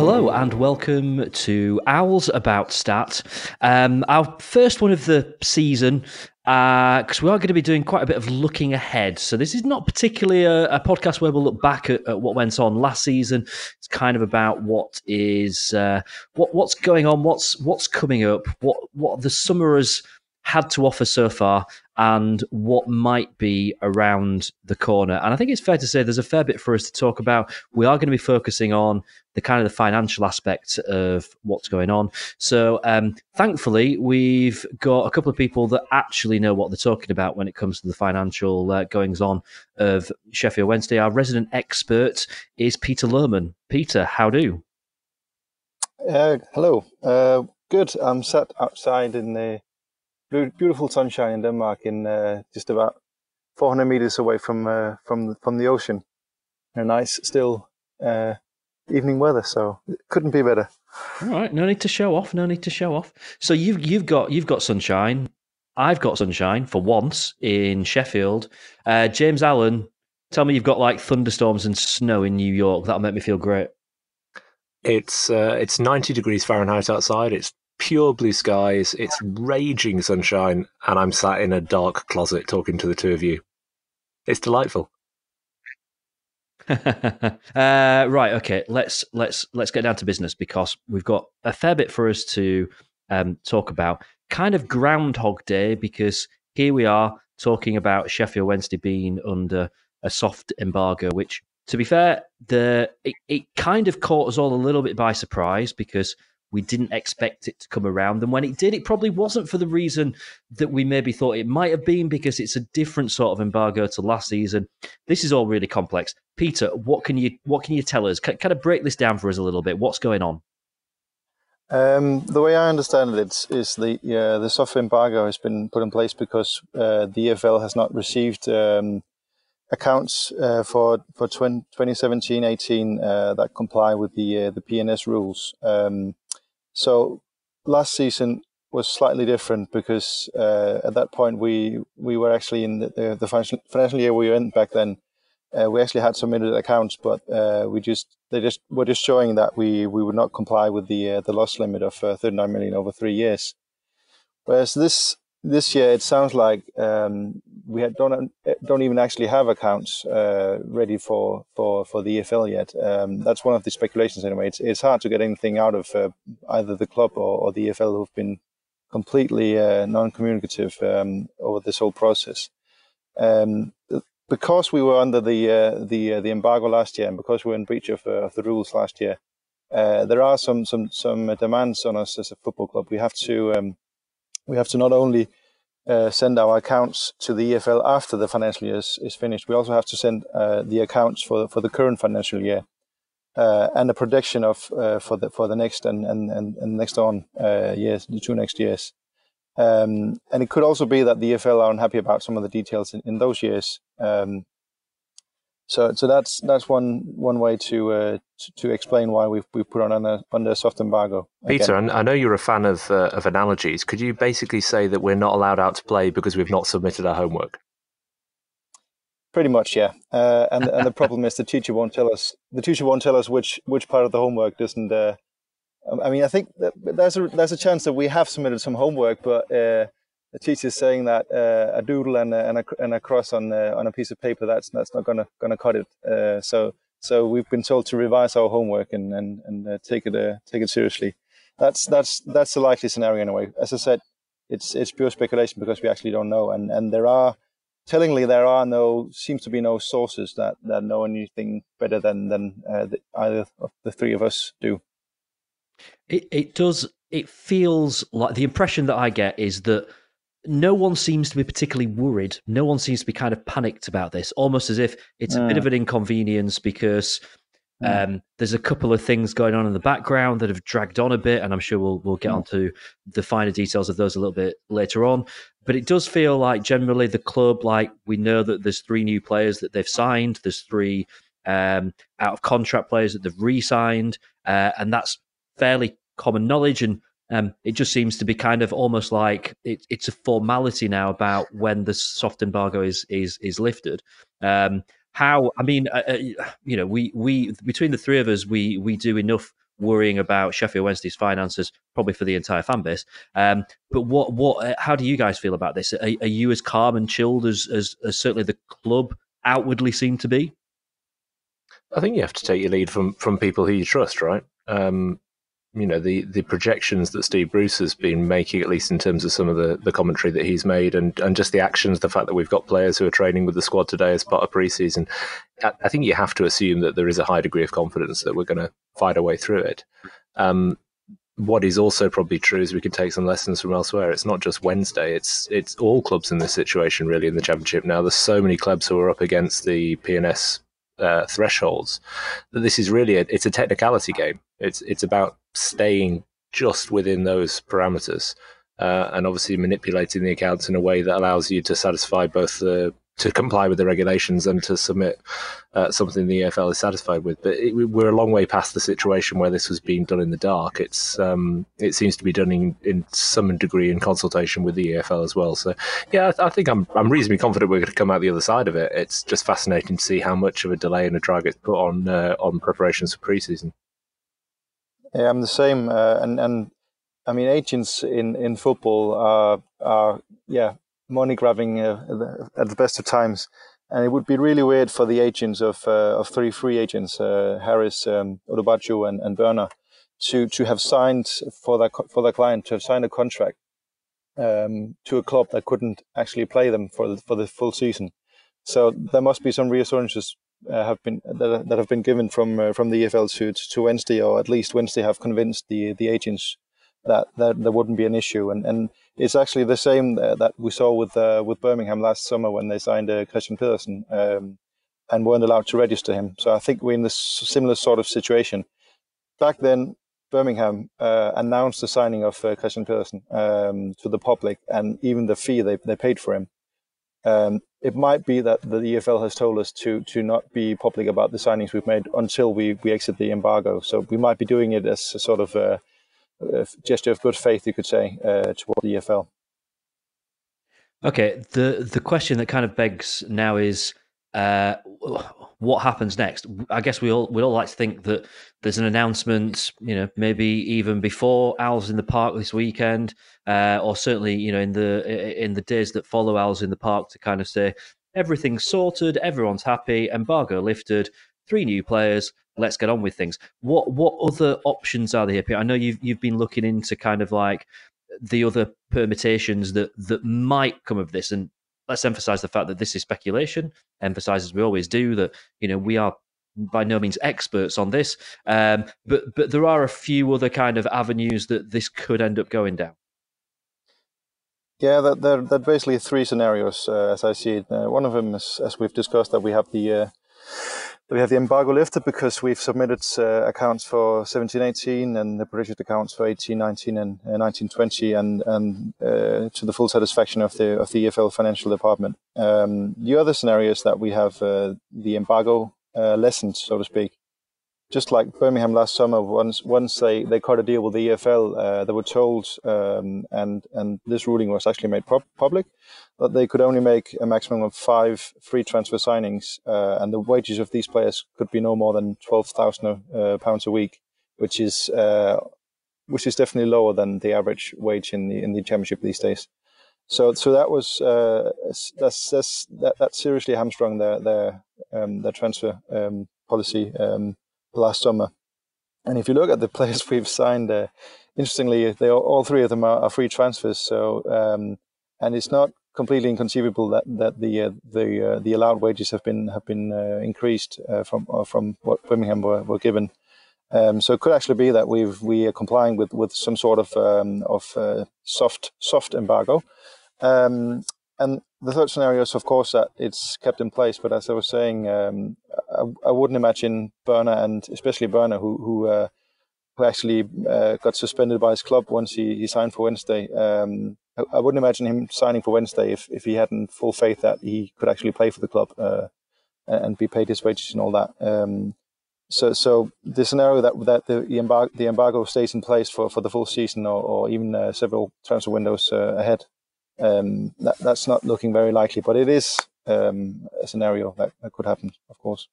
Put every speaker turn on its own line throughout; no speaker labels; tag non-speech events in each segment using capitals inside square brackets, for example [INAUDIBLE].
hello, and welcome to Owls About Stat. Um, our first one of the season, because uh, we are going to be doing quite a bit of looking ahead. So, this is not particularly a, a podcast where we'll look back at, at, what went on last season. It's kind of about what is uh, what what's going on, what's what's coming up, what what the summer has had to offer so far and what might be around the corner. And I think it's fair to say there's a fair bit for us to talk about. We are going to be focusing on the kind of the financial aspect of what's going on. So um, thankfully, we've got a couple of people that actually know what they're talking about when it comes to the financial uh, goings on of Sheffield Wednesday. Our resident expert is Peter Lerman. Peter, how do?
Uh, hello. Uh, good. I'm sat outside in the beautiful sunshine in Denmark, in uh, just about 400 meters away from uh, from from the ocean. A nice, still uh, evening weather, so it couldn't be better.
All right, no need to show off. No need to show off. So you've you've got you've got sunshine. I've got sunshine for once in Sheffield. Uh, James Allen, tell me you've got like thunderstorms and snow in New York. That'll make me feel great.
It's uh, it's 90 degrees Fahrenheit outside. It's pure blue skies, it's raging sunshine, and I'm sat in a dark closet talking to the two of you. It's delightful. [LAUGHS]
uh, right, okay. Let's let's let's get down to business because we've got a fair bit for us to um, talk about. Kind of Groundhog Day because here we are talking about Sheffield Wednesday being under a soft embargo, which, to be fair, the it, it kind of caught us all a little bit by surprise because we didn't expect it to come around. And when it did, it probably wasn't for the reason that we maybe thought it might have been because it's a different sort of embargo to last season. This is all really complex. Peter, what can you what can you tell us? Kind of break this down for us a little bit. What's going on?
Um, the way I understand it is the uh, the soft embargo has been put in place because uh, the EFL has not received um, accounts uh, for for 2017-18 uh, that comply with the uh, the P&S rules. Um, so last season was slightly different because uh, at that point we we were actually in the, the, financial, financial year we were in back then. Uh, we actually had submitted accounts, but uh, we just they just were just showing that we we would not comply with the uh, the loss limit of uh, 39 million over three years. Whereas this this year it sounds like um, we don't don't even actually have accounts uh, ready for, for, for the EFL yet. Um, that's one of the speculations anyway. It's, it's hard to get anything out of uh, either the club or, or, the EFL who've been completely uh, non-communicative um, over this whole process. Um, because we were under the uh, the uh, the embargo last year, and because we were in breach of, uh, of the rules last year, there are some some some demands on us as a football club. We have to um, we have to not only uh, send our accounts to the EFL after the financial year is, is finished, we also have to send uh, the accounts for for the current financial year uh, and a projection of uh, for the for the next and and and, and next on uh, years, the two next years. Um, and it could also be that the EFL are unhappy about some of the details in, in those years. Um, so, so that's that's one one way to uh, to, to, explain why we've we put on under, under soft embargo.
Peter, again. I know you're a fan of uh, of analogies. Could you basically say that we're not allowed out to play because we've not submitted our homework?
Pretty much, yeah. Uh, and and the problem is the teacher won't tell us. The teacher won't tell us which which part of the homework doesn't. Uh, I mean, I think that there's a there's a chance that we have submitted some homework, but uh, the teacher's saying that uh, a doodle and a, and a, and a cross on uh, on a piece of paper that's that's not gonna gonna cut it. Uh, so so we've been told to revise our homework and and and uh, take it uh, take it seriously. That's that's that's the likely scenario anyway. As I said, it's it's pure speculation because we actually don't know, and and there are tellingly there are no seems to be no sources that that know anything better than than uh, the, either of the three of us do.
It it does. It feels like the impression that I get is that no one seems to be particularly worried. No one seems to be kind of panicked about this, almost as if it's a bit of an inconvenience because um, there's a couple of things going on in the background that have dragged on a bit, and I'm sure we'll we'll get mm. onto the finer details of those a little bit later on. But it does feel like generally the club, like we know that there's three new players that they've signed, there's three um, out of contract players that they've re-signed, uh, and that's fairly common knowledge. And um, it just seems to be kind of almost like it, it's a formality now about when the soft embargo is is is lifted. Um, how I mean, uh, uh, you know, we we between the three of us, we we do enough worrying about Sheffield Wednesday's finances, probably for the entire fan base. Um, but what what uh, how do you guys feel about this? Are, are you as calm and chilled as, as as certainly the club outwardly seem to be?
I think you have to take your lead from from people who you trust, right? Um, you know the the projections that Steve Bruce has been making, at least in terms of some of the, the commentary that he's made, and, and just the actions, the fact that we've got players who are training with the squad today as part of preseason, I, I think you have to assume that there is a high degree of confidence that we're going to fight our way through it. Um, what is also probably true is we can take some lessons from elsewhere. It's not just Wednesday; it's it's all clubs in this situation really in the championship now. There's so many clubs who are up against the P&S uh, thresholds that this is really a, it's a technicality game. It's it's about staying just within those parameters. Uh, and obviously manipulating the accounts in a way that allows you to satisfy both the to comply with the regulations and to submit uh, something the EFL is satisfied with. But it, we're a long way past the situation where this was being done in the dark. It's um, it seems to be done in, in some degree in consultation with the EFL as well. So yeah, I, I think I'm I'm reasonably confident we're going to come out the other side of it. It's just fascinating to see how much of a delay and a drag it's put on uh, on preparations for preseason.
Yeah, I'm the same, uh, and and I mean agents in in football are are yeah money grabbing uh, at the best of times, and it would be really weird for the agents of uh, of three free agents, uh, Harris, um, and and Börner, to to have signed for their for their client to have signed a contract um, to a club that couldn't actually play them for the, for the full season. So there must be some reassurances uh, have been that, that have been given from uh, from the EFL to to Wednesday, or at least Wednesday have convinced the the agents that that there wouldn't be an issue, and and it's actually the same uh, that we saw with uh, with Birmingham last summer when they signed uh, Kristian Pedersen um, and weren't allowed to register him. So I think we're in this similar sort of situation. Back then, Birmingham uh, announced the signing of Kristian Pedersen um, to the public, and even the fee they they paid for him. Um, it might be that the EFL has told us to to not be public about the signings we've made until we, we exit the embargo. So we might be doing it as a sort of a, gesture of good faith, you could say, uh, toward the EFL.
Okay, the the question that kind of begs now is uh, what happens next? I guess we all we all like to think that there's an announcement, you know, maybe even before Owls in the Park this weekend, uh, or certainly, you know, in the in the days that follow Owls in the Park to kind of say everything's sorted, everyone's happy, embargo lifted, three new players, let's get on with things. What what other options are there here? I know you've you've been looking into kind of like the other permutations that that might come of this, and let's emphasize the fact that this is speculation. Emphasize as we always do that you know we are by no means experts on this, um, but but there are a few other kind of avenues that this could end up going down.
Yeah, that there, that basically three scenarios uh, as I see it. Uh, one of them is, as we've discussed, that we have the uh, we have the embargo lifted because we've submitted uh, accounts for 1718 and the projected accounts for 1819 and uh, 1920 and and uh, to the full satisfaction of the of the EFL financial department. Um, the other scenario is that we have uh, the embargo uh, lessened, so to speak, just like Birmingham last summer, once once they, they cut a deal with the EFL, uh, they were told, um, and and this ruling was actually made public, that they could only make a maximum of five free transfer signings, uh, and the wages of these players could be no more than twelve thousand uh, pounds a week, which is uh, which is definitely lower than the average wage in the in the championship these days. So so that was uh, that's, that's that that seriously hamstrung their their um, their transfer um, policy. Um, last summer. And if you look at the [LAUGHS] players we've signed, uh, interestingly, they all, three of them are, are free transfers. So, um, and it's not completely inconceivable that that the uh, the uh, the allowed wages have been have been uh, increased uh, from uh, from what Birmingham were, were given. Um, so it could actually be that we've we are complying with, with some sort of um, of soft soft embargo. Um, and the third scenario is, of course, that it's kept in place. But as I was saying, um, I, I, wouldn't imagine Börner and especially Börner, who who, uh, who actually uh, got suspended by his club once he, he signed for Wednesday. Um, I, I, wouldn't imagine him signing for Wednesday if, if he hadn't full faith that he could actually play for the club uh, and be paid his wages and all that. Um, so, so the scenario that that the, embargo, the embargo stays in place for, for the full season or, or even uh, several transfer windows uh, ahead um, that, that's not looking very likely, but it is um, a scenario that, that could happen, of course.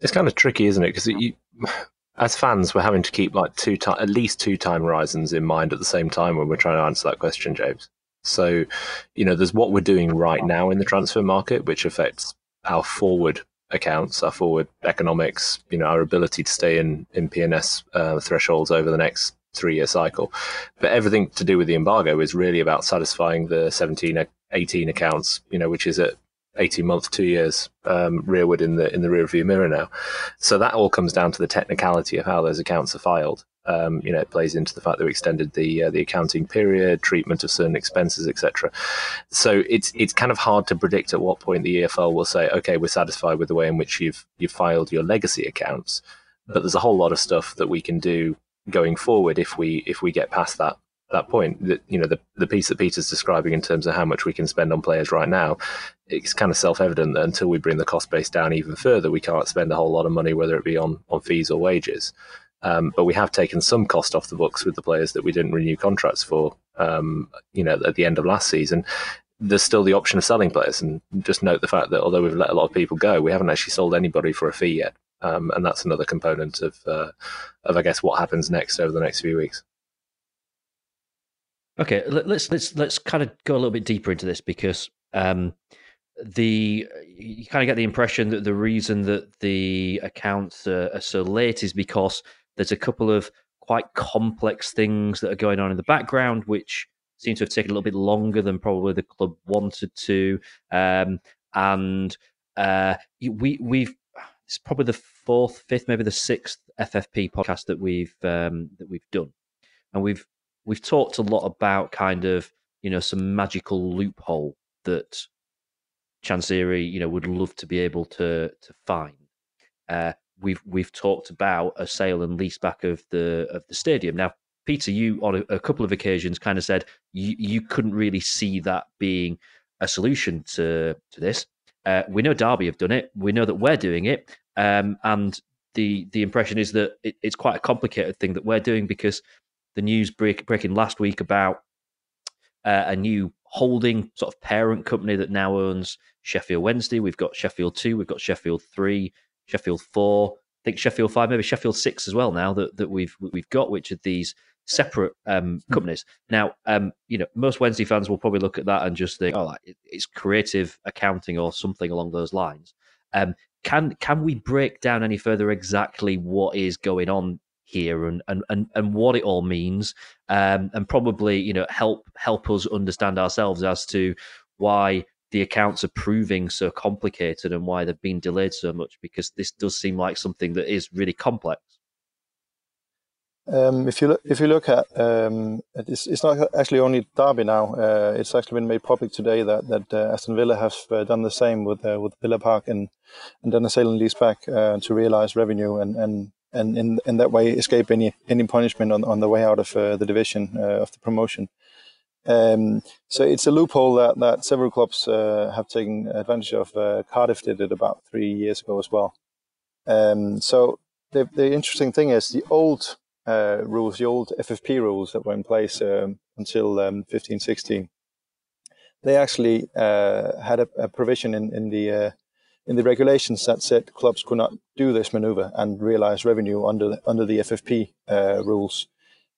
It's kind of tricky, isn't it? Because as fans, we're having to keep like two at least two time horizons in mind at the same time when we're trying to answer that question, James. So, you know, there's what we're doing right now in the transfer market, which affects our forward accounts, our forward economics, you know, our ability to stay in in P&S uh, thresholds over the next three year cycle. But everything to do with the embargo is really about satisfying the 17, 18 accounts, you know, which is at 18 months, two years um, rearward in the in the rear view mirror now. So that all comes down to the technicality of how those accounts are filed. Um, you know, it plays into the fact that we extended the uh, the accounting period, treatment of certain expenses, etc. So it's it's kind of hard to predict at what point the EFL will say, okay, we're satisfied with the way in which you've you've filed your legacy accounts. But there's a whole lot of stuff that we can do going forward if we if we get past that that point that you know the the piece that Peter's describing in terms of how much we can spend on players right now, it's kind of self evident that until we bring the cost base down even further, we can't spend a whole lot of money, whether it be on on fees or wages. Um, but we have taken some cost off the books with the players that we didn't renew contracts for. Um, you know, at the end of last season, there's still the option of selling players. And just note the fact that although we've let a lot of people go, we haven't actually sold anybody for a fee yet. Um, and that's another component of, uh, of I guess what happens next over the next few weeks.
Okay, let's let's let's kind of go a little bit deeper into this because um, the you kind of get the impression that the reason that the accounts are, are, so late is because there's a couple of quite complex things that are going on in the background, which seem to have taken a little bit longer than probably the club wanted to, um, and uh, we we've it's probably the fourth, fifth, maybe the sixth FFP podcast that we've um, that we've done, and we've we've talked a lot about kind of you know some magical loophole that Chansiri you know would love to be able to to find. Uh, we've we've talked about a sale and leaseback of the of the stadium. Now, Peter, you on a, a couple of occasions kind of said you you couldn't really see that being a solution to to this. Uh, we know Derby have done it. We know that we're doing it, um, and the the impression is that it, it's quite a complicated thing that we're doing because the news break, breaking last week about uh, a new holding sort of parent company that now owns Sheffield Wednesday. We've got Sheffield two, we've got Sheffield three, Sheffield four. I think Sheffield five, maybe Sheffield six as well. Now that, that we've we've got, which are these separate um, hmm. companies. Now, um, you know, most Wednesday fans will probably look at that and just think, "Oh, it's creative accounting or something along those lines." Um, can can we break down any further exactly what is going on here and and and, and what it all means, um, and probably you know help help us understand ourselves as to why the accounts are proving so complicated and why they've been delayed so much because this does seem like something that is really complex.
Um, if you look, if you look at um, it's, it's not actually only Derby now. Uh, it's actually been made public today that that uh, Aston Villa have uh, done the same with uh, with Villa Park and and done a sale and lease back uh, to realise revenue and and and in, in that way escape any any punishment on, on the way out of uh, the division of the promotion. Um, so it's a loophole that, that several clubs have taken advantage of. Cardiff did it about three years ago as well. Um, so the, the interesting thing is the old uh, rules, the old FFP rules that were in place um, until um, 15, 16, they actually uh, had a, a, provision in, in the in the regulations that said clubs could not do this maneuver and realize revenue under the, under the FFP uh, rules.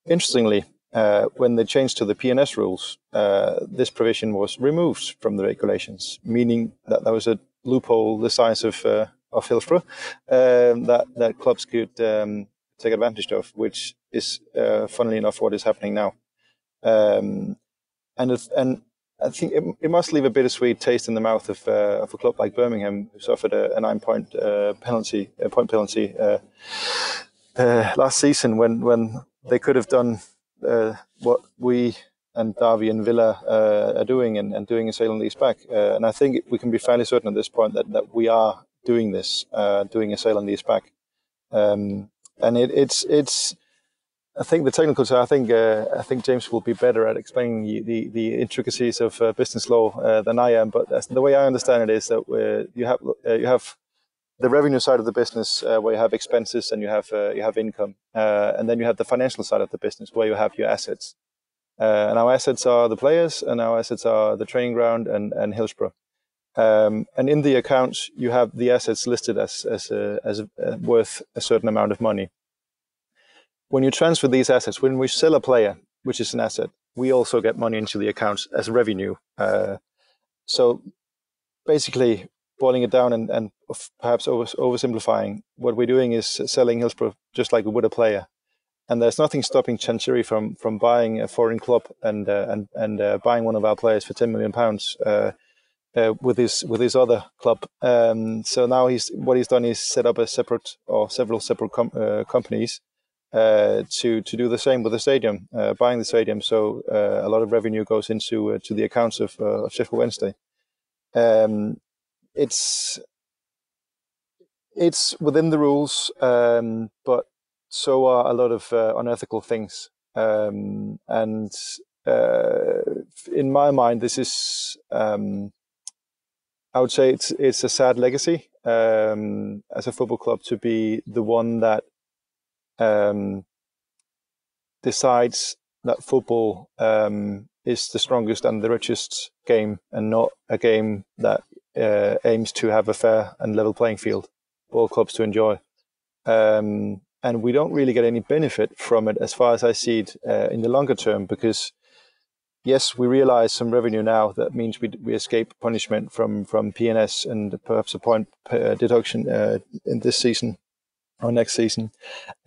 Interestingly, uh, when they changed to the P&S rules, uh, this provision was removed from the regulations, meaning that there was a loophole the size of uh, of Hillsborough um, that that clubs could um, take advantage of, which is, uh, funnily enough, what is happening now. Um, and and I think it, it, must leave a bittersweet taste in the mouth of, uh, of a club like Birmingham, who suffered a, a nine-point uh, penalty, a point penalty uh, uh last season, when when they could have done uh, what we and Derby and Villa are doing, and, and, doing a sale and lease back. and I think we can be fairly certain at this point that, that we are doing this, doing a sale and lease back. Um, and it, it's it's I think the technical side. I think uh, I think James will be better at explaining the the intricacies of uh, business law uh, than I am. But the way I understand it is that uh, you have uh, you have the revenue side of the business uh, where you have expenses and you have you have income, and then you have the financial side of the business where you have your assets. and our assets are the players, and our assets are the training ground and and Hillsborough. Um, and in the accounts, you have the assets listed as as as worth a certain amount of money when you transfer these assets, when we sell a player, which is an asset, we also get money into the accounts as revenue. Uh, so basically, boiling it down and, and perhaps over, oversimplifying, what we're doing is selling Hillsborough just like we would a player. And there's nothing stopping Chansiri from from buying a foreign club and uh, and and uh, buying one of our players for 10 million pounds uh, uh, with his with his other club. Um, so now he's what he's done is set up a separate or several separate com- uh, companies uh, to to do the same with the stadium, buying the stadium. So a lot of revenue goes into to the accounts of, of Sheffield Wednesday. Um, it's it's within the rules, um, but so are a lot of uh, unethical things. Um, and uh, in my mind, this is, um, I would say, it's it's a sad legacy um, as a football club to be the one that um, decides that football um, is the strongest and the richest game, and not a game that uh, aims to have a fair and level playing field for all clubs to enjoy. Um, and we don't really get any benefit from it as far as I see it uh, in the longer term because yes, we realize some revenue now. That means we, we escape punishment from, from P&S and perhaps a point uh, deduction uh, in this season or next season.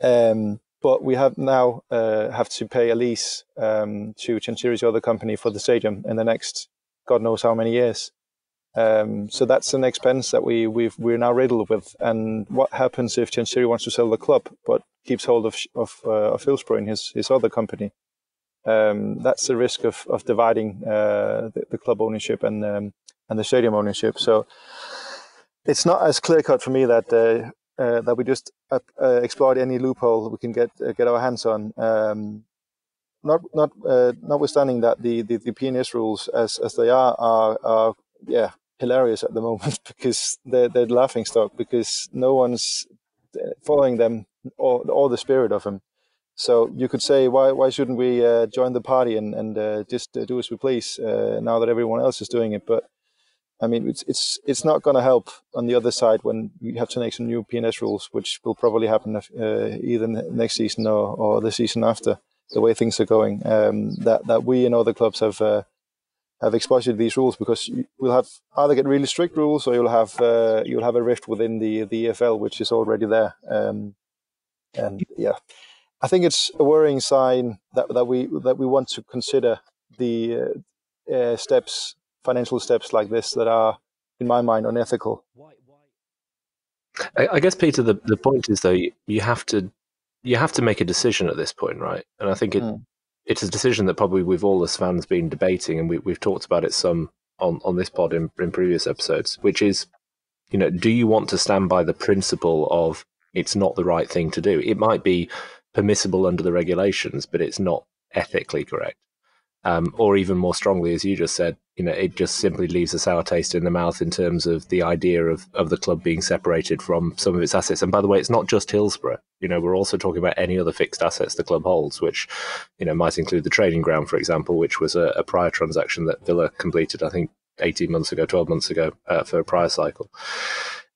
Um, but we have now uh, have to pay a lease um, to Chansiri's other company for the stadium in the next God knows how many years. Um, so that's an expense that we we are now riddled with. And what happens if Chancery wants to sell the club but keeps hold of of, uh, of Hillsborough in his his other company? Um, that's the risk of of dividing uh, the, the, club ownership and um, and the stadium ownership. So it's not as clear cut for me that. Uh, uh that we just uh, uh, exploit any loophole we can get get our hands on. Um, not not notwithstanding that the, the, the P&S rules as as they are are, are yeah hilarious at the [LAUGHS] moment because they're they're laughing stock because no one's uh, following them or or the spirit of them. So you could say, why why shouldn't we uh, join the party and and uh, just uh, do as we please uh, now that everyone else is doing it? But I mean, it's it's it's not going to help on the other side when we have to make some new P&S rules, which will probably happen uh, either next season or, or the season after. The way things are going, um, that that we and other clubs have have exposure to these rules because we'll have either get really strict rules or you'll have uh, you'll have a rift within the the EFL which is already there. Um, and yeah, I think it's a worrying sign that that we that we want to consider the uh, uh, steps, financial steps like this that are, in my mind, unethical.
I, I guess Peter, the, the point is though you, you have to you have to make a decision at this point, right? And I think it, mm it's a decision that probably we've all as fans been debating, and we, we've talked about it some on, on this pod in, in previous episodes, which is, you know, do you want to stand by the principle of it's not the right thing to do? It might be permissible under the regulations, but it's not ethically correct um, or even more strongly, as you just said, you know, it just simply leaves a sour taste in the mouth in terms of the idea of, of the club being separated from some of its assets. And by the way, it's not just Hillsborough. You know, we're also talking about any other fixed assets the club holds, which, you know, might include the training ground, for example, which was a, a prior transaction that Villa completed, I think, 18 months ago, 12 months ago uh, for a prior cycle.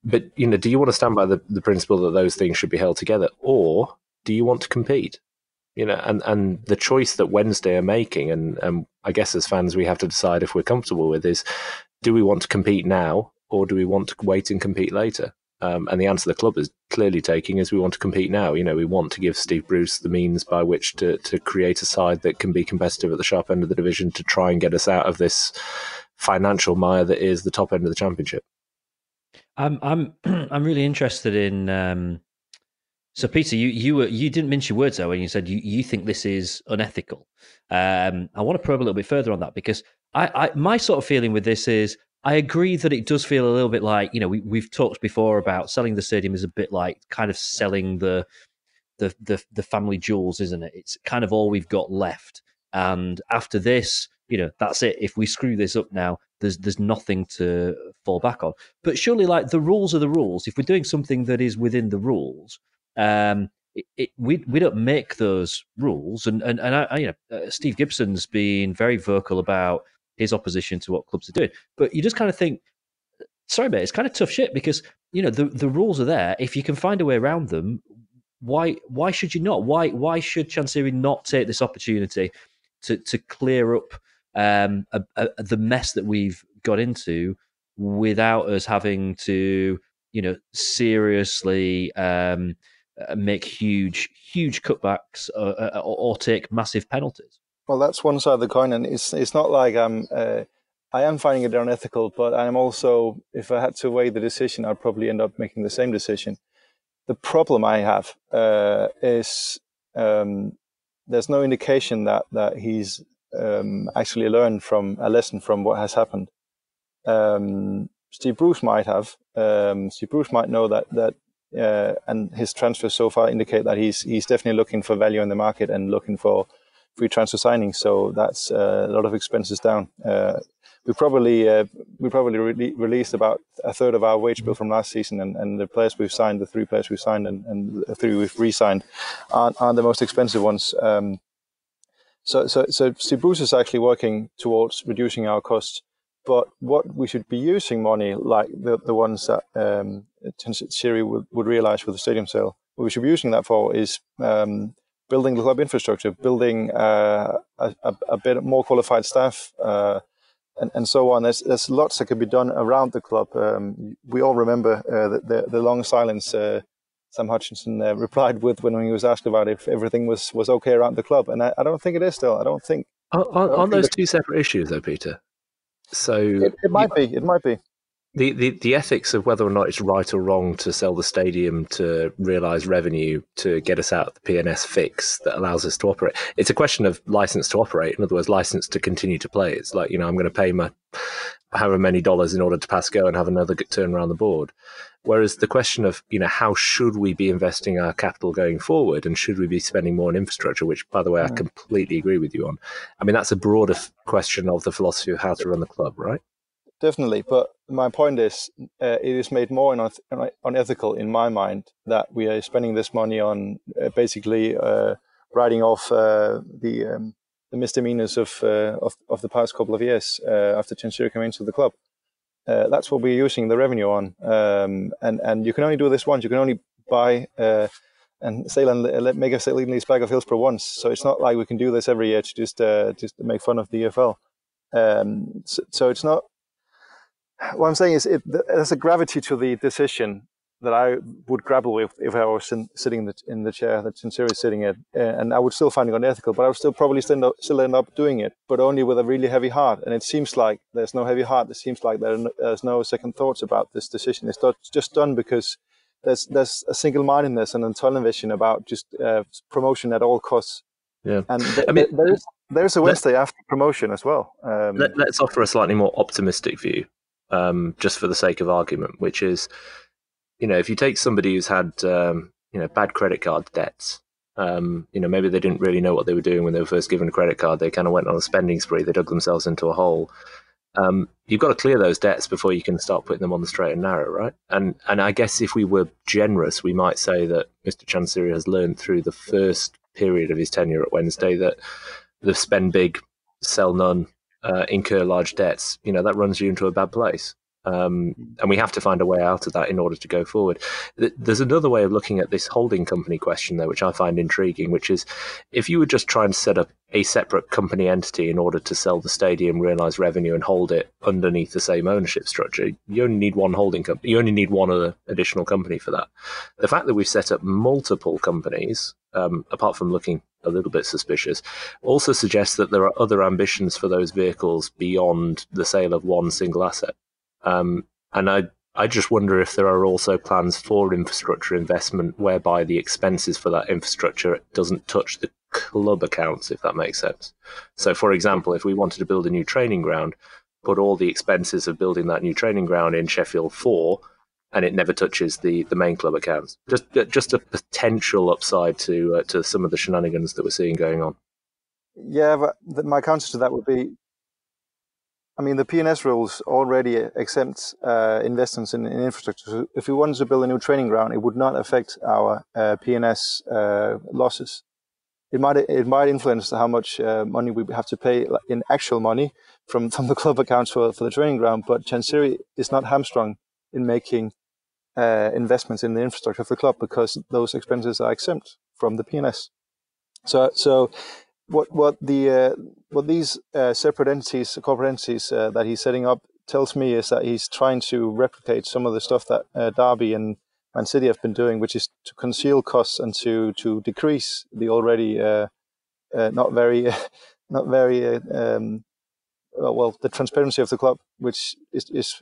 But, you know, do you want to stand by the, the principle that those things should be held together? Or do you want to compete? you know, and, and the choice that Wednesday are making, and, and I guess as fans we have to decide if we're comfortable with is, do we want to compete now or do we want to wait and compete later? Um, and the answer the club is clearly taking is we want to compete now. You know, we want to give Steve Bruce the means by which to to create a side that can be competitive at the sharp end of the division to try and get us out of this financial mire that is the top end of the championship.
I'm I'm [CLEARS THROAT] I'm really interested in um, so, Peter, you you were you didn't mince your words though when you said you, you think this is unethical. Um, I want to probe a little bit further on that because I, I my sort of feeling with this is I agree that it does feel a little bit like you know we we've talked before about selling the stadium is a bit like kind of selling the the the, the family jewels, isn't it? It's kind of all we've got left, and after this, you know, that's it. If we screw this up now, there's there's nothing to fall back on. But surely, like the rules are the rules. If we're doing something that is within the rules, um, it, it, we we don't make those rules, and and and I, I, you know uh, Steve Gibson's been very vocal about his opposition to what clubs are doing, but you just kind of think, sorry, mate, it's kind of tough shit because you know the the rules are there. If you can find a way around them, why why should you not? Why why should Chansiri not take this opportunity to to clear up um, a, a, the mess that we've got into without us having to you know seriously um, make huge huge cutbacks or, uh, uh, or, or, take massive penalties?
Well, that's one side of the coin, and it's it's not like I'm. Uh, I am finding it unethical, but I'm also, if I had to weigh the decision, I'd probably end up making the same decision the problem I have uh, is um, there's no indication that that he's um, actually learned from a lesson from what has happened. Um, Steve Bruce might have. Um, Steve Bruce might know that that, uh, and his transfers so far indicate that he's he's definitely looking for value in the market and looking for free transfer signings. So that's uh, a lot of expenses down. Uh, we probably uh, we probably re- released about a third of our wage bill from last season, and, and the players we've signed, the three players we've signed, and, and the three we've re-signed, aren't, aren't the most expensive ones. Um, so, so, so Bruce is actually working towards reducing our costs. But what we should be using money like the, the ones that um, Chansiri would, would realize with the stadium sale, what we should be using that for is um, building the club infrastructure, building uh, a, a, a, bit more qualified staff, uh, and, and so on. There's, there's lots that could be done around the club. Um, we all remember uh, the, the, the, long silence uh, Sam Hutchinson uh, replied with when he was asked about if everything was, was okay around the club. And I, I don't think it is still. I don't think.
On, on, on those two separate issues, though, Peter. So
it, it might you, be. It might be
the, the, the ethics of whether or not it's right or wrong to sell the stadium to realize revenue to get us out of the P&S fix that allows us to operate. It's a question of license to operate. In other words, license to continue to play. It's like, you know, I'm going to pay my however many dollars in order to pass go and have another turn around the board. Whereas the question of, you know, how should we be investing our capital going forward and should we be spending more on infrastructure, which, by the way, I mm. completely agree with you on. I mean, that's a broader question of the philosophy of how to run the club, right?
definitely. But my point is, uh, it is made more unethical in my mind that we are spending this money on uh, basically uh, writing off uh, the um, the misdemeanors of, uh, of, of the past couple of years uh, after Chansiri came into the club. that's what we're using the revenue on, um, and and you can only do this once. You can only buy and sale and make a sale and lease back of Hillsborough once. So it's not like we can do this every year to just just make fun of the EFL. Um, so, so, it's not what I'm saying is it, there's a gravity to the decision that I would grapple with if I was in, sitting in the, in the, chair that Chansiri is sitting in, and I would still find it unethical, but I would still probably still, up, still end up doing it, but only with a really heavy heart. And it seems like there's no heavy heart. It seems like there's no second thoughts about this decision. It's just done because there's there's a single mindedness and a tunnel vision about just uh, promotion at all costs.
Yeah,
and th- I mean, there's there's a Wednesday after promotion as well.
Um, let, us offer a slightly more optimistic view um, just for the sake of argument, which is, you know, if you take somebody who's had, um, you know, bad credit card debts, um, you know, maybe they didn't really know what they were doing when they were first given a credit card. They kind of went on a spending spree. They dug themselves into a hole. Um, you've got to clear those debts before you can start putting them on the straight and narrow, right? And and I guess if we were generous, we might say that Mr. Chansiri has learned through the first period of his tenure at Wednesday that the spend big, sell none uh, incur large debts, you know, that runs you into a bad place. Um, and we have to find a way out of that in order to go forward. There's another way of looking at this holding company question, though, which I find intriguing, which is if you were just trying to set up a separate company entity in order to sell the stadium, realize revenue, and hold it underneath the same ownership structure, you only need one holding company. You only need one other additional company for that. The fact that we've set up multiple companies, um, apart from looking a little bit suspicious, also suggests that there are other ambitions for those vehicles beyond the sale of one single asset. Um, and I, I just wonder if there are also plans for infrastructure investment whereby the expenses for that infrastructure doesn't touch the club accounts, if that makes sense. So, for example, if we wanted to build a new training ground, put all the expenses of building that new training ground in Sheffield 4 and it never touches the, the main club accounts. Just just a potential upside to uh, to some of the shenanigans that we're seeing going on.
Yeah, but my counter to that would be, I mean, the P&S rules already exempt uh, investments in, in, infrastructure. So if we wanted to build a new training ground, it would not affect our uh, P&S uh, losses. It might it might influence how much uh, money we have to pay in actual money from, from the club accounts for, for the training ground. But Chansiri is not hamstrung in making uh, investments in the infrastructure of the club because those expenses are exempt from the P&S. So, so what what the uh, what these uh, separate entities, corporate entities uh, that he's setting up tells me is that he's trying to replicate some of the stuff that uh, Derby and Man City have been doing, which is to conceal costs and to to decrease the already uh, uh, not very [LAUGHS] not very um, well the transparency of the club, which is is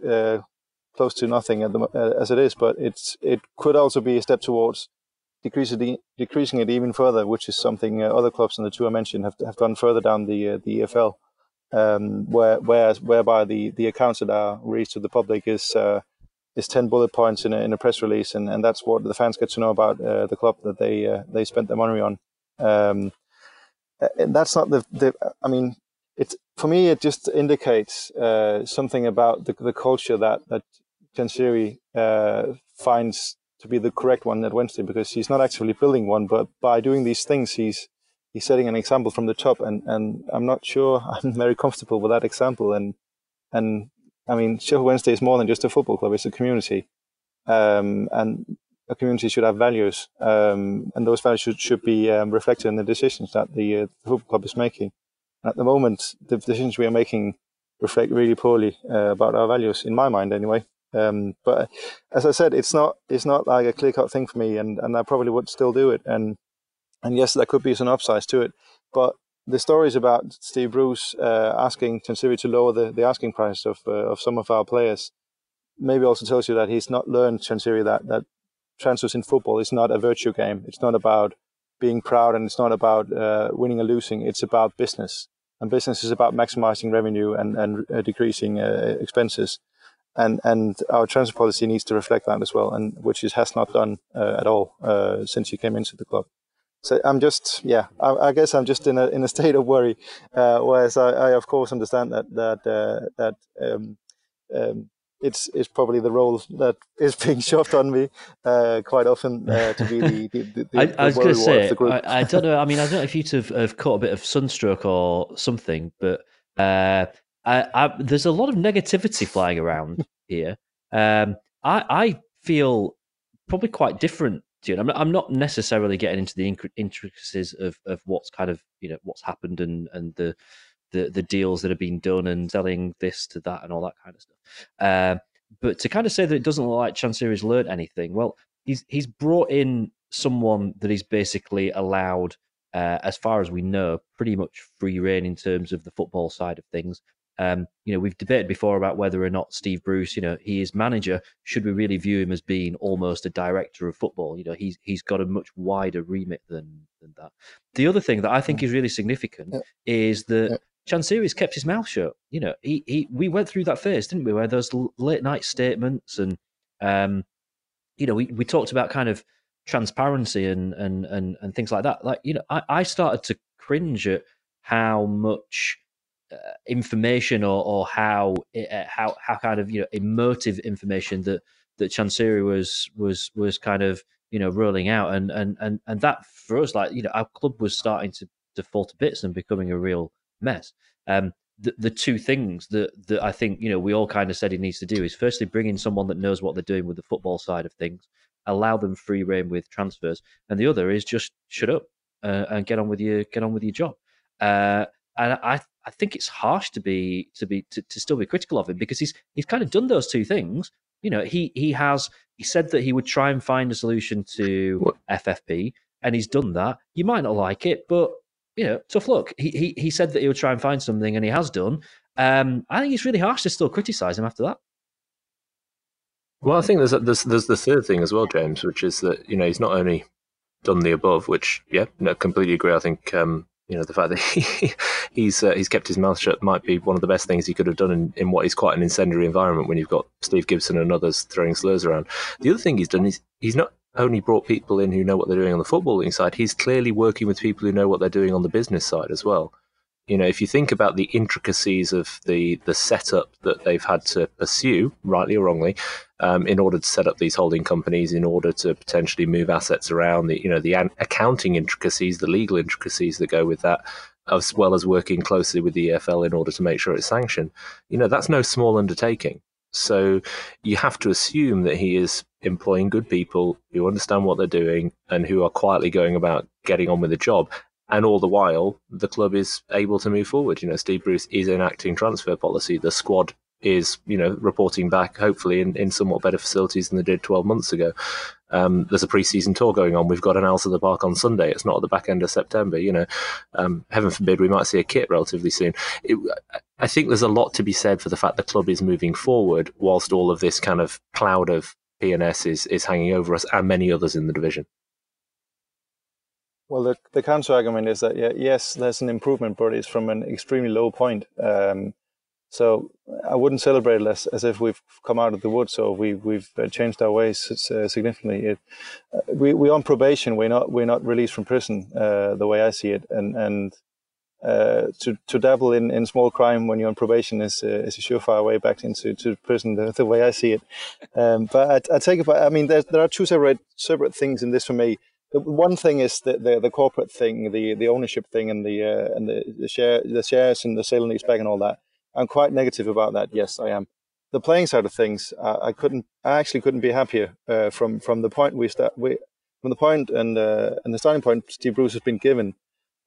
close to nothing the, as it is. But it's it could also be a step towards decreasing it, decreasing it even further, which is something uh, other clubs in the two I mentioned have, have done further down the uh, the EFL, um, where where whereby the, the accounts that are released to the public is uh, is ten bullet points in a, in a press release, and, and that's what the fans get to know about uh, the club that they uh, they spent their money on. Um, that's not the the. I mean, it's for me. It just indicates uh, something about the the culture that that Chansiri finds to be the correct one at Wednesday because he's not actually building one, but by doing these things, he's he's setting an example from the top, and and I'm not sure [LAUGHS] I'm very comfortable with that example, and and I mean Sheffield Wednesday is more than just a football club; it's a community, um, and a community should have values, um, and those values should should be um, reflected in the decisions that the, uh, the, football club is making. At the moment, the decisions we are making reflect really poorly uh, about our values, in my mind, anyway. Um, but as I said, it's not it's not like a clear cut thing for me, and, and I probably would still do it. And and yes, there could be some upsides to it, but the stories about Steve Bruce uh, asking Chansiri to lower the, the asking price of uh, of some of our players maybe also tells you that he's not learned Chansiri that that transfers in football is not a virtue game. It's not about being proud, and it's not about uh, winning or losing. It's about business, and business is about maximizing revenue and and uh, decreasing uh, expenses and and our transfer policy needs to reflect that as well, and which it has not done uh, at all uh, since you came into the club. So I'm just, yeah, I, I, guess I'm just in a in a [LAUGHS] state of worry. Uh, whereas I, I, of course, understand that that uh, that um, um, it's it's probably the role that is being [LAUGHS] shoved on me uh, quite often uh, to be the. the, the [LAUGHS]
I, I, was going to say, I, I, don't know. I mean, I don't know if you have, have caught a bit of sunstroke or something, but I, I, there's a lot of negativity flying around here. Um, I, I feel probably quite different to you. I'm, I'm not necessarily getting into the intricacies of, of what's kind of you know what's happened and and the the the deals that have been done and selling this to that and all that kind of stuff. Uh, but to kind of say that it doesn't look like Chansiri has learned anything, well, he's he's brought in someone that he's basically allowed, uh, as far as we know, pretty much free reign in terms of the football side of things. Um, you know, we've debated before about whether or not Steve Bruce, you know, he is manager. Should we really view him as being almost a director of football? You know, he's he's got a much wider remit than than that. The other thing that I think mm. is really significant yeah. is that yeah. Chansiri's kept his mouth shut. You know, he he we went through that phase, didn't we, where those late night statements and um, you know, we we talked about kind of transparency and and and and things like that. Like, you know, I I started to cringe at how much information or, or how uh, how how kind of you know emotive information that that Chansiri was was was kind of you know rolling out and and and and that for us like you know our club was starting to to fall to bits and becoming a real mess. Um, the, the two things that, that I think you know we all kind of said he needs to do is firstly bring in someone that knows what they're doing with the football side of things, allow them free reign with transfers, and the other is just shut up uh, and get on with your get on with your job. Uh, and I I think it's harsh to be to be to, to still be critical of him because he's he's kind of done those two things. You know, he he has he said that he would try and find a solution to what? FFP, and he's done that. You might not like it, but you know, tough luck. He he he said that he would try and find something, and he has done. Um, I think it's really harsh to still criticise him after that.
Well, I think there's, there's there's the third thing as well, James, which is that you know he's not only done the above, which yeah, no, completely agree. I think um, you know the fact that [LAUGHS] he, he's uh, he's kept his mouth shut might be one of the best things he could have done in, in what is quite an incendiary environment when you've got Steve Gibson and others throwing slurs around. The other thing he's done is he's not only brought people in who know what they're doing on the footballing side, he's clearly working with people who know what they're doing on the business side as well you know, if you think about the intricacies of the the setup that they've had to pursue, rightly or wrongly, um, in order to set up these holding companies, in order to potentially move assets around, the you know the accounting intricacies, the legal intricacies that go with that, as well as working closely with the EFL in order to make sure it's sanctioned. You know, that's no small undertaking. So you have to assume that he is employing good people who understand what they're doing and who are quietly going about getting on with the job. And all the while, the club is able to move forward. You know, Steve Bruce is enacting transfer policy. The squad is, you know, reporting back, hopefully, in, in somewhat better facilities than they did 12 months ago. Um, there's a pre-season tour going on. We've got an Owls in the Park on Sunday. It's not at the back end of September. You know, um, heaven forbid we might see a kit relatively soon. It, I think there's a lot to be said for the fact the club is moving forward, whilst all of this kind of cloud of P&S is is hanging over us and many others in the division.
Well, the, the counter argument is that yeah, yes, there's an improvement, but it's from an extremely low point. Um, so I wouldn't celebrate it as, as if we've come out of the woods or we, we've uh, changed our ways uh, significantly. It, uh, we, we're on probation. We're not, we're not released from prison, uh, the way I see it. And, and uh, to, to dabble in, in small crime when you're on probation is, uh, is a surefire way back into to prison, the, the way I see it. Um, but I, I take it, I mean, there, there are two separate, separate things in this for me the one thing is the, the, the corporate thing, the the ownership thing, and the uh, and the, the share the shares and the sale and leaseback and all that. I'm quite negative about that. Yes, I am. The playing side of things, uh, I couldn't, I actually couldn't be happier uh, from from the point we start, we, from the point and uh, and the starting point Steve Bruce has been given.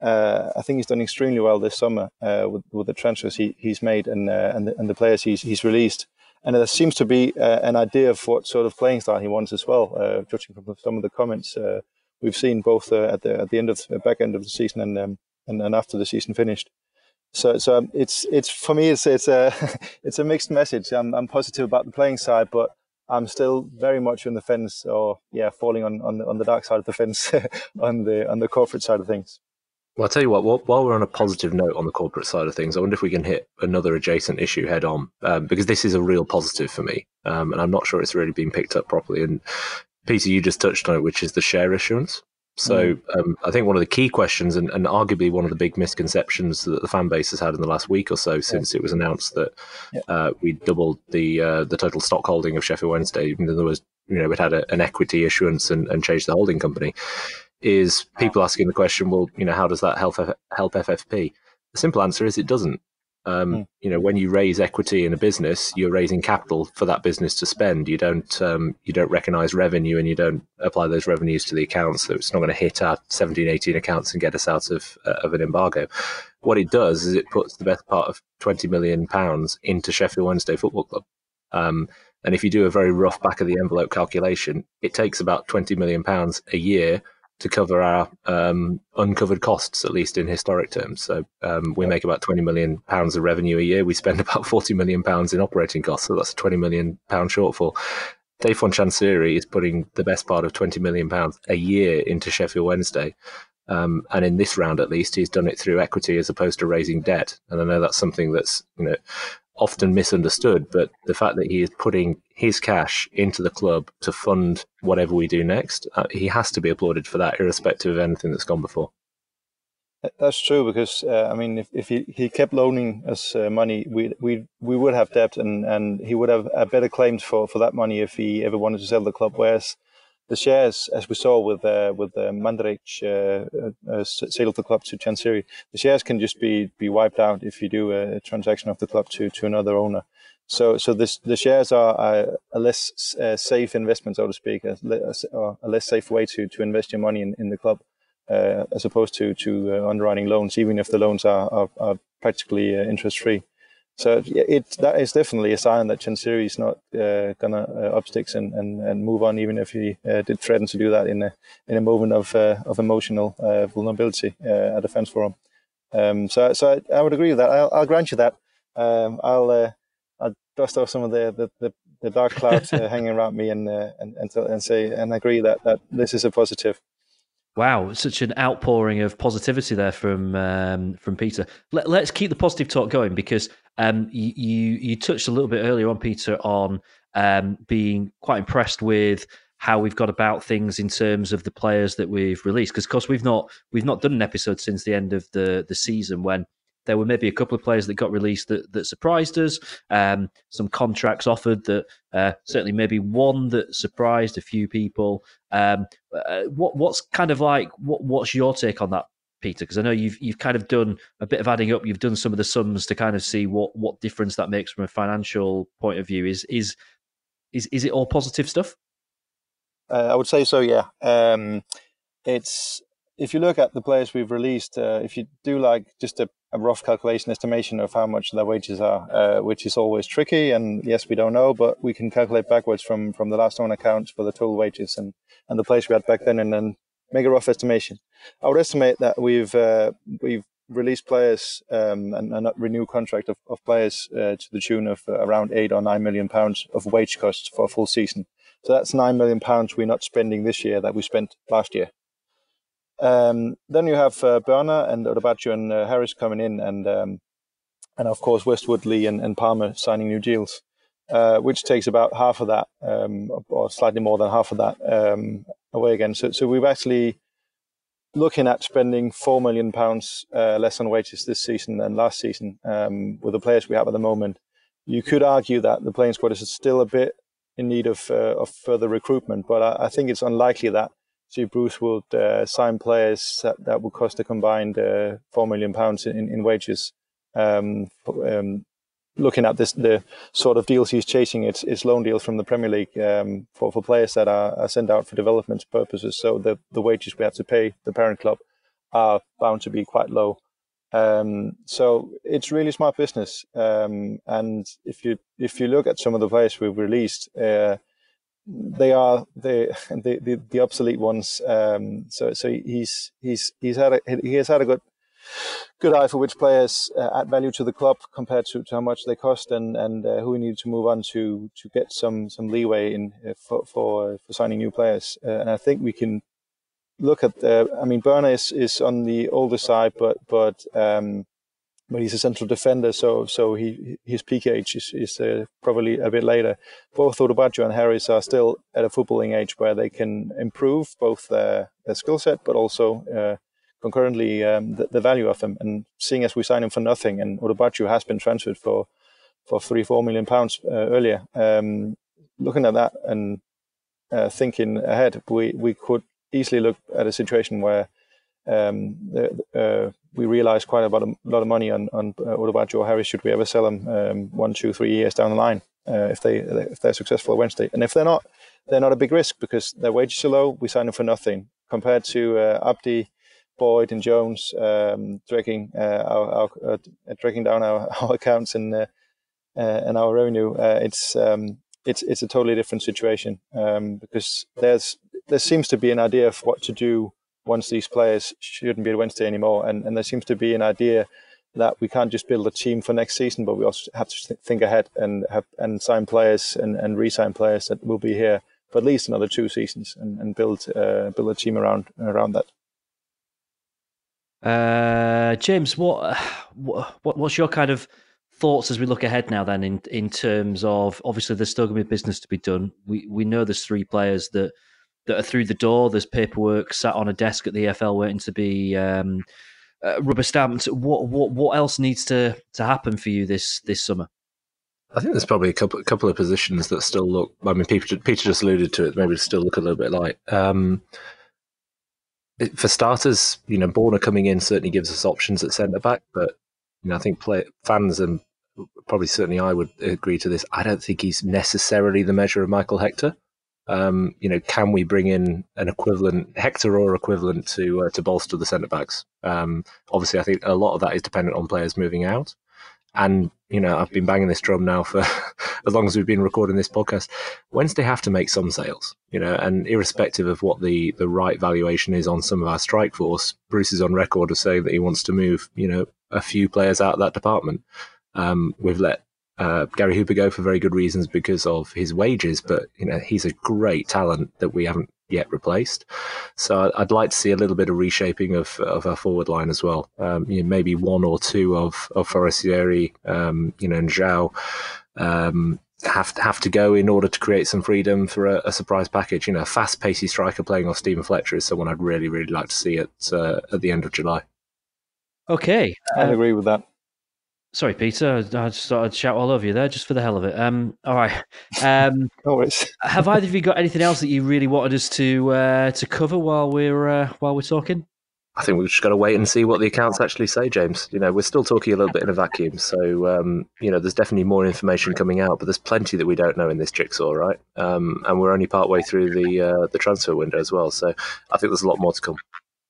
Uh, I think he's done extremely well this summer uh, with with the transfers he, he's made and and the, and the players he's he's released. And there seems to be an idea of what sort of playing style he wants as well, judging from some of the comments we've seen both uh, at the at the end of the back end of the season and um, and, and after the season finished. So so um, it's it's for me it's it's a [LAUGHS] it's a mixed message. I'm I'm positive about the playing side, but I'm still very much on the fence, or yeah, falling on on, on the dark side of the fence [LAUGHS] on the on the corporate side of things.
Well, I'll tell you what, while we're on a positive note on the corporate side of things, I wonder if we can hit another adjacent issue head on, um, because this is a real positive for me. Um, and I'm not sure it's really been picked up properly. And Peter, you just touched on it, which is the share issuance. So mm. um, I think one of the key questions, and, and, arguably one of the big misconceptions that the fan base has had in the last week or so, since yeah. it was announced that yeah. uh, we doubled the uh, the total stock holding of Sheffield Wednesday, even though there was you know it had a, an equity issuance and, and changed the holding company, is people asking the question, well, you know, how does that help help FFP? The simple answer is it doesn't. Um, mm. You know, when you raise equity in a business, you're raising capital for that business to spend. You don't um, you don't recognise revenue and you don't apply those revenues to the accounts. So it's not going to hit our 17, 18 accounts and get us out of uh, of an embargo. What it does is it puts the best part of 20 million pounds into Sheffield Wednesday Football Club. Um, and if you do a very rough back of the envelope calculation, it takes about 20 million pounds a year to cover our um, uncovered costs, at least in historic terms. So um, we make about 20 million pounds of revenue a year. We spend [LAUGHS] about 40 million pounds in operating costs. So that's a 20 million pound shortfall. Dejphon Chansiri is putting the best part of 20 million pounds a year into Sheffield Wednesday. Um, and in this round, at least, he's done it through equity as opposed to raising debt. And I know that's something that's you know often misunderstood, but the fact that he is putting his cash into the club to fund whatever we do next, uh, he has to be applauded for that, irrespective of anything that's gone before.
That's true because uh, I mean, if, if he, he kept loaning us uh, money, we we we would have debt, and, and he would have a better claims for, for that money if he ever wanted to sell the club. Whereas the shares, as we saw with uh, with uh, Mandaric uh, uh, sale of the club to Chansiri, the shares can just be be wiped out if you do a transaction of the club to to another owner. So so this the shares are a, less uh, safe investment, so to speak, a, a, less safe way to to invest your money in, in the club. Uh, as opposed to to uh, underwriting loans, even if the loans are are, are practically interest free. So it that is definitely a sign that Chansiri is not uh, gonna uh, up sticks and, and, and move on, even if he uh, did threaten to do that in a in a moment of uh, of emotional uh, vulnerability uh, at the fans forum. Um, so so I, I, would agree with that. I'll, I'll grant you that. Um, I'll I'll dust off some of the the, the, the dark clouds [LAUGHS] hanging around me and and and, and say and agree that that this is a positive.
Wow, such an outpouring of positivity there from um, from Peter. Let, us keep the positive talk going because um, you, you, touched a little bit earlier on, Peter, on um, being quite impressed with how we've got about things in terms of the players that we've released. Because, of course, we've not we've not done an episode since the end of the the season when there were maybe a couple of players that got released that, that surprised us. Um, some contracts offered that uh, certainly maybe one that surprised a few people. Um, uh, what what's kind of like what what's your take on that, Peter? Because I know you've you've kind of done a bit of adding up. You've done some of the sums to kind of see what what difference that makes from a financial point of view. Is is is is it all positive stuff?
Uh, I would say so. Yeah. Um, it's if you look at the players we've released, uh, if you do like just a, a, rough calculation estimation of how much their wages are, uh, which is always tricky, and yes, we don't know, but we can calculate backwards from from the last known accounts for the total wages and and the place we had back then, and then make a rough estimation. I would estimate that we've uh, we've released players um, and, and renew contract of, of players uh, to the tune of uh, around eight or nine million pounds of wage costs for a full season. So that's nine million pounds we're not spending this year that we spent last year. Um, then you have uh, Börner and Odubajo and uh, Harris coming in, and um, and of course Westwood, Lee, and, and Palmer signing new deals, uh, which takes about half of that, um, or slightly more than half of that, um, away again. So so we've actually looking at spending four million pounds uh, less on wages this season than last season um, with the players we have at the moment. You could argue that the playing squad is still a bit in need of uh, of further recruitment, but I, I think it's unlikely that Steve Bruce would uh, sign players that, that would cost a combined uh, four million pounds in, in wages. Um, um, looking at this, the sort of deals he's chasing, it's, it's loan deals from the Premier League um, for, for players that are, are, sent out for development purposes. So the, the wages we have to pay the parent club are bound to be quite low. Um, so it's really smart business. Um, and if you if you look at some of the players we've released, uh, they are the the, the, obsolete ones. Um, so so he's he's he's had a, he has had a good good eye for which players uh, add value to the club compared to, to how much they cost and and uh, who we need to move on to to get some some leeway in uh, for for, for signing new players. Uh, and I think we can look at. I mean, Börner is, is on the older side, but but um, but he's a central defender, so so he his peak age is, is uh, probably a bit later. Both Odubajo and Harris are still at a footballing age where they can improve both their, their skill set, but also uh, concurrently um, the, the, value of them. And seeing as we signed him for nothing, and Odubajo has been transferred for for three four million pounds uh, earlier, um, looking at that and uh, thinking ahead, we we could easily look at a situation where um, the, uh, we realize quite a lot of, money on on uh, Odubajo or Harris should we ever sell them um, one, two, three years down the line uh, if they if they're successful Wednesday. And if they're not, they're not a big risk because their wages are low. We sign them for nothing compared to uh, Abdi, Boyd, and Jones um, dragging uh, our, our uh, dragging down our, [LAUGHS] our accounts and uh, and our revenue. it's um, it's it's a totally different situation um, because there's there seems to be an idea of what to do once these players shouldn't be at Wednesday anymore. And, and there seems to be an idea that we can't just build a team for next season, but we also have to think ahead and have and sign players and, and re-sign players that will be here for at least another two seasons and, and build uh, build a team around around that.
Uh, James, what, what what's your kind of thoughts as we look ahead now? Then, in in terms of obviously there's still going to be business to be done. We we know there's three players that that are through the door. There's paperwork sat on a desk at the EFL waiting to be um, uh, rubber stamped. What what what else needs to to happen for you this this summer?
I think there's probably a couple couple of positions that still look. I mean, Peter, Peter just alluded to it. Maybe still look a little bit light. Um, for starters, you know, Börner coming in certainly gives us options at centre back, but you know, I think play, fans and probably certainly I would agree to this. I don't think he's necessarily the measure of Michael Hector. Um, you know, can we bring in an equivalent Hector or equivalent to uh, to bolster the centre backs? Um, obviously, I think a lot of that is dependent on players moving out. And you know, I've been banging this drum now for [LAUGHS] as long as we've been recording this podcast. Wednesday have to make some sales, you know, and irrespective of what the the right valuation is on some of our strike force, Bruce is on record of saying that he wants to move, you know, a few players out of that department. Um, we've let uh, Gary Hooper go for very good reasons because of his wages, but you know he's a great talent that we haven't yet replaced. So I'd like to see a little bit of reshaping of of our forward line as well. Um, you know, maybe one or two of of Forestieri, um, you know, and João. Um, have to have to go in order to create some freedom for a, a surprise package. You know, a fast pacey striker playing off Steven Fletcher is someone I'd really really like to see at uh, at the end of July.
Okay,
I agree with that.
Sorry, Peter. I just thought I'd shout all over you there just for the hell of it. Um, all right. Um, [LAUGHS] have either of you got anything else that you really wanted us to uh, to cover while we're uh, while we're talking?
I think we've just got to wait and see what the accounts actually say, James. You know, we're still talking a little bit in a vacuum, so um, you know, there's definitely more information coming out, but there's plenty that we don't know in this jigsaw, right? Um, and we're only part way through the uh, the transfer window as well, so I think there's a lot more to come.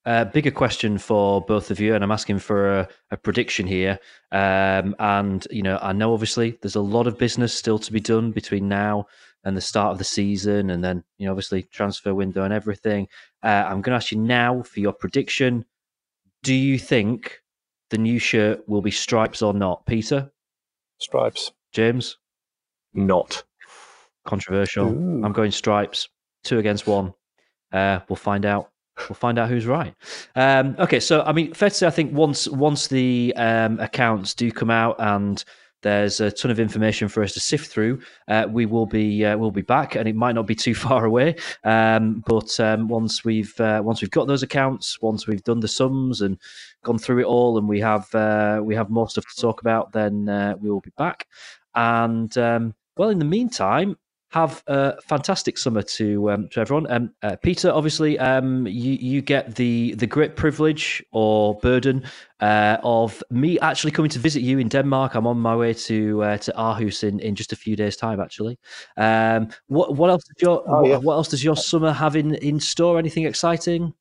Uh, bigger question for both of you, and I'm asking for a, a prediction here. Um, and you know, I know obviously there's a lot of business still to be done between now and the start of the season, and then you know, obviously transfer window and everything. Uh, I'm going to ask you now for your prediction. Do you think the new shirt will be stripes or not, Peter?
Stripes.
James?
Not.
Controversial. Ooh. I'm going stripes. Two against one. Uh, we'll find out we'll find out who's right. Um, okay, so I mean, fair to say, I think once once the um, accounts do come out and there's a ton of information for us to sift through. Uh, we will be uh, we'll be back, and it might not be too [LAUGHS] far away. Um, but um, once we've uh, once we've got those accounts, once we've done the sums and gone through it all, and we have uh, we have more stuff to talk about, then uh, we will be back. And um, well, in the meantime, have a fantastic summer to um, to everyone. Um, uh, Peter, obviously, um, you you get the the great privilege or burden uh, of me actually coming to visit you in Denmark. I'm on my way to uh, to Aarhus in, in just a few days' time. Actually, um, what what else does your oh, yeah. what, what, else does your summer have in, in store? Anything exciting?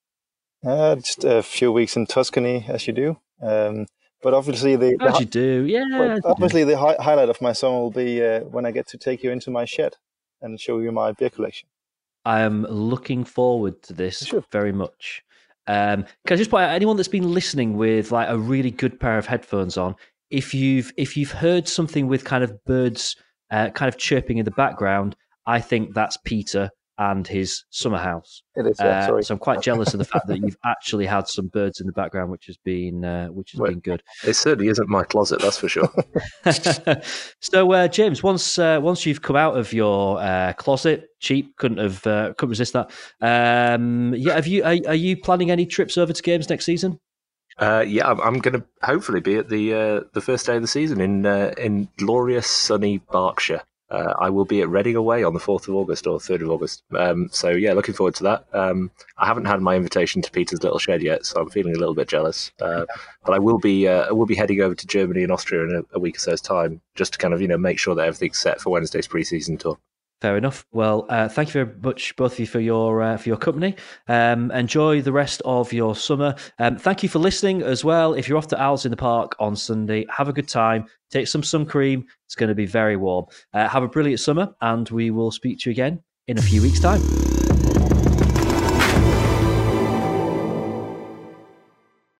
Uh, just a few weeks in Tuscany, as you do. Um, but obviously, the,
as you do, yeah.
Obviously,
do.
the hi- highlight of my summer will be uh, when I get to take you into my shed and show you my beer collection.
I am looking forward to this sure. very much. Um, can I just point out anyone that's been listening with like a really good pair of headphones on? If you've if you've heard something with kind of birds uh, kind of chirping in the background, I think that's Peter and his summer house.
It is. Yeah, uh,
so I'm quite jealous of the fact that you've [LAUGHS] actually had some birds in the background, which has been uh, which has well, been good.
It certainly isn't my closet, that's for sure. [LAUGHS]
so uh, James, once uh, once you've come out of your uh, closet, cheap couldn't have uh, couldn't resist that. Um, yeah, have you are, are, you planning any trips over to games next season?
yeah, I'm, I'm going to hopefully be at the the first day of the season in in glorious sunny Berkshire. Uh, I will be at Reading away on the 4th of August or 3rd of August. Um, so, yeah, looking forward to that. Um, I haven't had my invitation to Peter's Little Shed yet, so I'm feeling a little bit jealous. Uh, but I will be uh, I will be heading over to Germany and Austria in a, a, week or so's time just to kind of, you know, make sure that everything's set for Wednesday's preseason tour.
Fair enough. Well, uh, thank you very much, both of you, for your uh, for your company. Um, enjoy the rest of your summer. Um, thank you for listening as well. If you're off to Owls in the Park on Sunday, have a good time. Take some sun cream. It's going to be very warm. Uh, have a brilliant summer, and we will speak to you again in a few weeks' time.